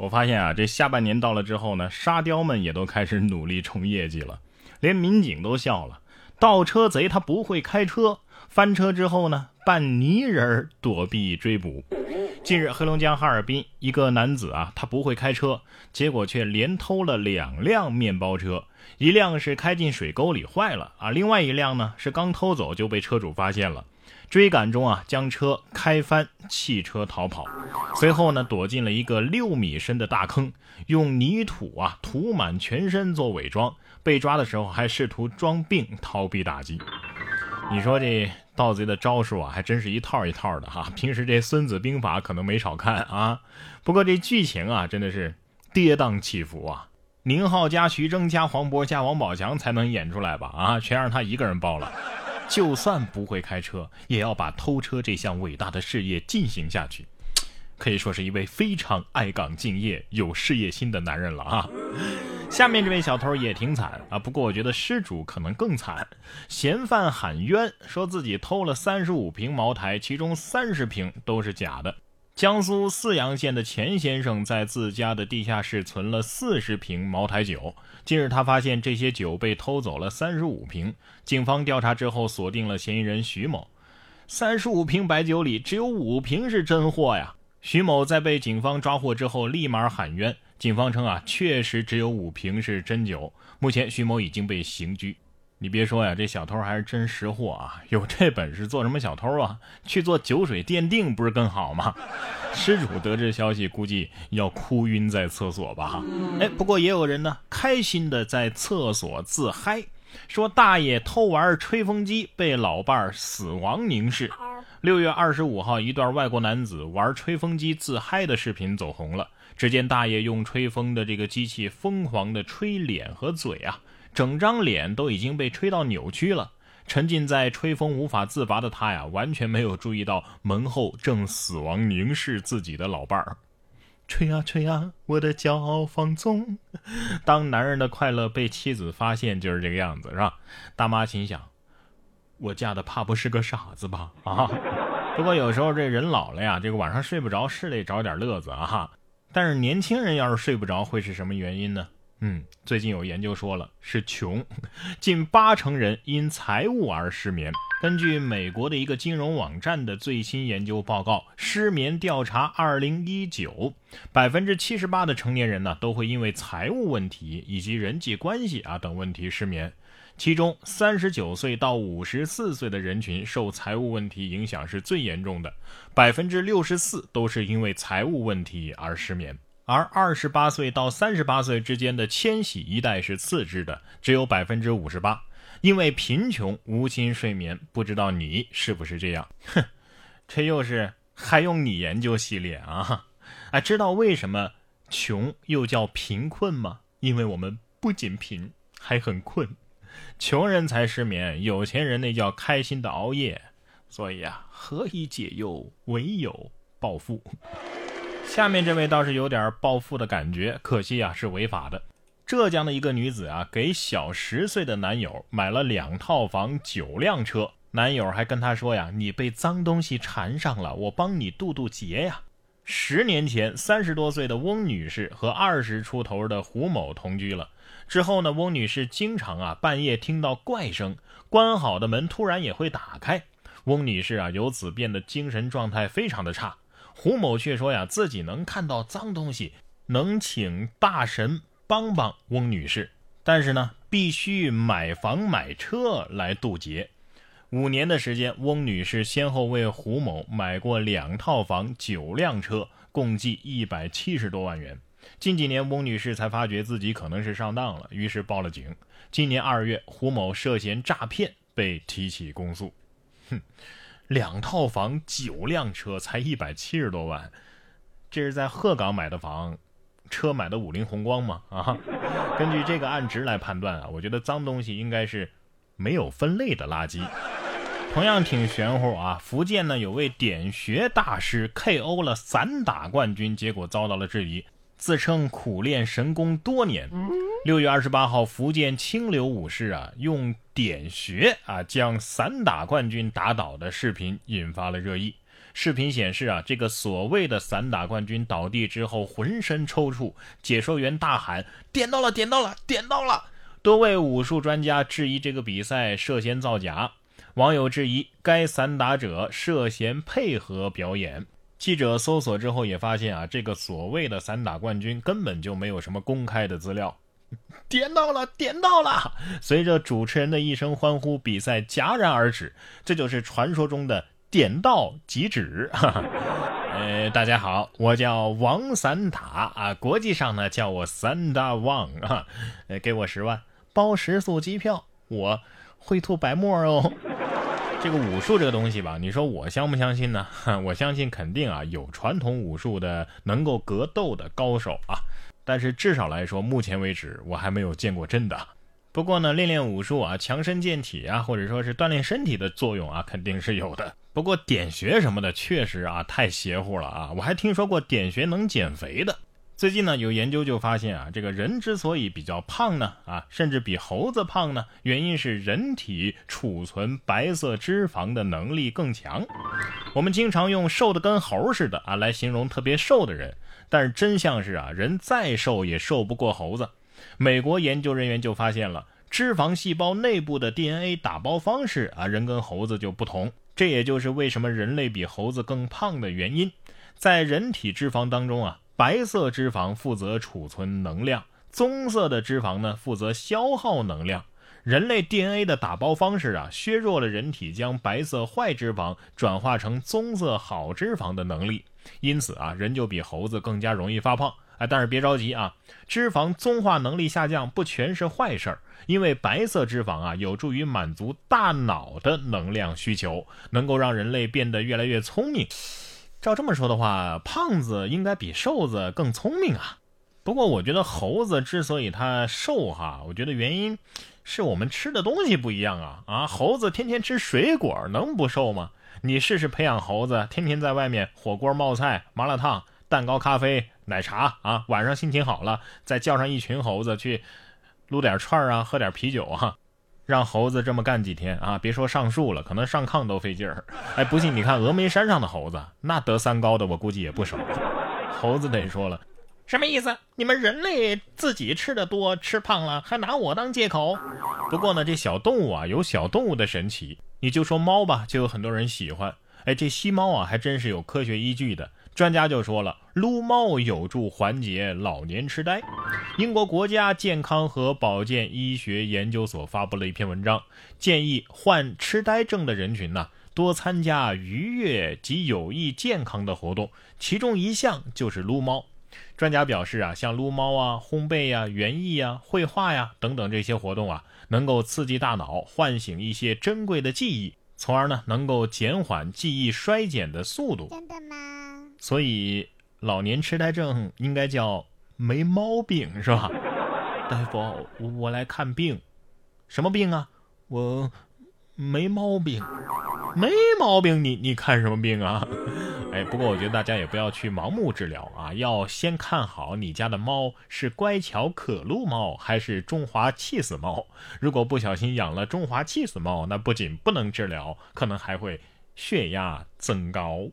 我发现啊，这下半年到了之后呢，沙雕们也都开始努力冲业绩了，连民警都笑了。盗车贼他不会开车，翻车之后呢，扮泥人躲避追捕。近日，黑龙江哈尔滨一个男子啊，他不会开车，结果却连偷了两辆面包车，一辆是开进水沟里坏了啊，另外一辆呢是刚偷走就被车主发现了。追赶中啊，将车开翻，弃车逃跑。随后呢，躲进了一个六米深的大坑，用泥土啊涂满全身做伪装。被抓的时候还试图装病逃避打击。你说这盗贼的招数啊，还真是一套一套的哈。平时这《孙子兵法》可能没少看啊，不过这剧情啊，真的是跌宕起伏啊。宁浩加徐峥加黄渤加王宝强才能演出来吧？啊，全让他一个人包了。就算不会开车，也要把偷车这项伟大的事业进行下去，可以说是一位非常爱岗敬业、有事业心的男人了啊。下面这位小偷也挺惨啊，不过我觉得失主可能更惨。嫌犯喊冤，说自己偷了三十五瓶茅台，其中三十瓶都是假的。江苏泗阳县的钱先生在自家的地下室存了四十瓶茅台酒。近日，他发现这些酒被偷走了三十五瓶。警方调查之后，锁定了嫌疑人徐某。三十五瓶白酒里，只有五瓶是真货呀！徐某在被警方抓获之后，立马喊冤。警方称啊，确实只有五瓶是真酒。目前，徐某已经被刑拘。你别说呀，这小偷还是真识货啊！有这本事做什么小偷啊？去做酒水鉴定不是更好吗？失主得知消息，估计要哭晕在厕所吧？哎，不过也有人呢，开心的在厕所自嗨，说大爷偷玩吹风机被老伴儿死亡凝视。六月二十五号，一段外国男子玩吹风机自嗨的视频走红了。只见大爷用吹风的这个机器疯狂的吹脸和嘴啊。整张脸都已经被吹到扭曲了，沉浸在吹风无法自拔的他呀，完全没有注意到门后正死亡凝视自己的老伴儿。吹啊吹啊，我的骄傲放纵。当男人的快乐被妻子发现，就是这个样子，是吧？大妈心想：我嫁的怕不是个傻子吧？啊！不过有时候这人老了呀，这个晚上睡不着是得找点乐子啊。但是年轻人要是睡不着，会是什么原因呢？嗯，最近有研究说了，是穷，近八成人因财务而失眠。根据美国的一个金融网站的最新研究报告，失眠调查二零一九，百分之七十八的成年人呢都会因为财务问题以及人际关系啊等问题失眠。其中，三十九岁到五十四岁的人群受财务问题影响是最严重的，百分之六十四都是因为财务问题而失眠。而二十八岁到三十八岁之间的千禧一代是次之的，只有百分之五十八，因为贫穷无心睡眠。不知道你是不是这样？哼，这又是还用你研究系列啊？哎，知道为什么穷又叫贫困吗？因为我们不仅贫，还很困。穷人才失眠，有钱人那叫开心的熬夜。所以啊，何以解忧？唯有暴富。下面这位倒是有点暴富的感觉，可惜啊是违法的。浙江的一个女子啊，给小十岁的男友买了两套房、九辆车，男友还跟她说呀：“你被脏东西缠上了，我帮你渡渡劫呀。”十年前，三十多岁的翁女士和二十出头的胡某同居了。之后呢，翁女士经常啊半夜听到怪声，关好的门突然也会打开。翁女士啊由此变得精神状态非常的差。胡某却说呀，自己能看到脏东西，能请大神帮帮翁女士，但是呢，必须买房买车来渡劫。五年的时间，翁女士先后为胡某买过两套房、九辆车，共计一百七十多万元。近几年，翁女士才发觉自己可能是上当了，于是报了警。今年二月，胡某涉嫌诈骗被提起公诉。哼。两套房、九辆车，才一百七十多万，这是在鹤岗买的房，车买的五菱宏光吗？啊，根据这个案值来判断啊，我觉得脏东西应该是没有分类的垃圾。同样挺玄乎啊！福建呢有位点穴大师 KO 了散打冠军，结果遭到了质疑。自称苦练神功多年。六月二十八号，福建清流武士啊，用点穴啊将散打冠军打倒的视频引发了热议。视频显示啊，这个所谓的散打冠军倒地之后浑身抽搐，解说员大喊：“点到了，点到了，点到了！”多位武术专家质疑这个比赛涉嫌造假，网友质疑该散打者涉嫌配合表演。记者搜索之后也发现啊，这个所谓的散打冠军根本就没有什么公开的资料。点到了，点到了！随着主持人的一声欢呼，比赛戛然而止。这就是传说中的点到即止。哈哈呃，大家好，我叫王散打啊，国际上呢叫我散打王啊。呃，给我十万，包食宿机票，我会吐白沫哦。这个武术这个东西吧，你说我相不相信呢？我相信肯定啊，有传统武术的能够格斗的高手啊。但是至少来说，目前为止我还没有见过真的。不过呢，练练武术啊，强身健体啊，或者说是锻炼身体的作用啊，肯定是有的。不过点穴什么的，确实啊太邪乎了啊！我还听说过点穴能减肥的。最近呢，有研究就发现啊，这个人之所以比较胖呢，啊，甚至比猴子胖呢，原因是人体储存白色脂肪的能力更强。我们经常用瘦的跟猴似的啊来形容特别瘦的人，但是真相是啊，人再瘦也瘦不过猴子。美国研究人员就发现了，脂肪细胞内部的 DNA 打包方式啊，人跟猴子就不同。这也就是为什么人类比猴子更胖的原因。在人体脂肪当中啊。白色脂肪负责储存能量，棕色的脂肪呢负责消耗能量。人类 DNA 的打包方式啊，削弱了人体将白色坏脂肪转化成棕色好脂肪的能力。因此啊，人就比猴子更加容易发胖。哎，但是别着急啊，脂肪棕化能力下降不全是坏事儿，因为白色脂肪啊有助于满足大脑的能量需求，能够让人类变得越来越聪明。照这么说的话，胖子应该比瘦子更聪明啊。不过我觉得猴子之所以它瘦哈，我觉得原因是我们吃的东西不一样啊啊！猴子天天吃水果，能不瘦吗？你试试培养猴子，天天在外面火锅、冒菜、麻辣烫、蛋糕、咖啡、奶茶啊，晚上心情好了，再叫上一群猴子去撸点串啊，喝点啤酒啊。让猴子这么干几天啊！别说上树了，可能上炕都费劲儿。哎，不信你看峨眉山上的猴子，那得三高的我估计也不少。猴子得说了，什么意思？你们人类自己吃的多，吃胖了，还拿我当借口？不过呢，这小动物啊，有小动物的神奇。你就说猫吧，就有很多人喜欢。哎，这吸猫啊，还真是有科学依据的。专家就说了，撸猫有助缓解老年痴呆。英国国家健康和保健医学研究所发布了一篇文章，建议患痴呆症的人群呢多参加愉悦及有益健康的活动，其中一项就是撸猫。专家表示啊，像撸猫啊、烘焙呀、园艺呀、绘画呀等等这些活动啊，能够刺激大脑，唤醒一些珍贵的记忆，从而呢能够减缓记忆衰减的速度。真的吗？所以，老年痴呆症应该叫没毛病，是吧？大夫，我来看病，什么病啊？我没毛病，没毛病，你你看什么病啊？哎，不过我觉得大家也不要去盲目治疗啊，要先看好你家的猫是乖巧可露猫还是中华气死猫。如果不小心养了中华气死猫，那不仅不能治疗，可能还会血压增高。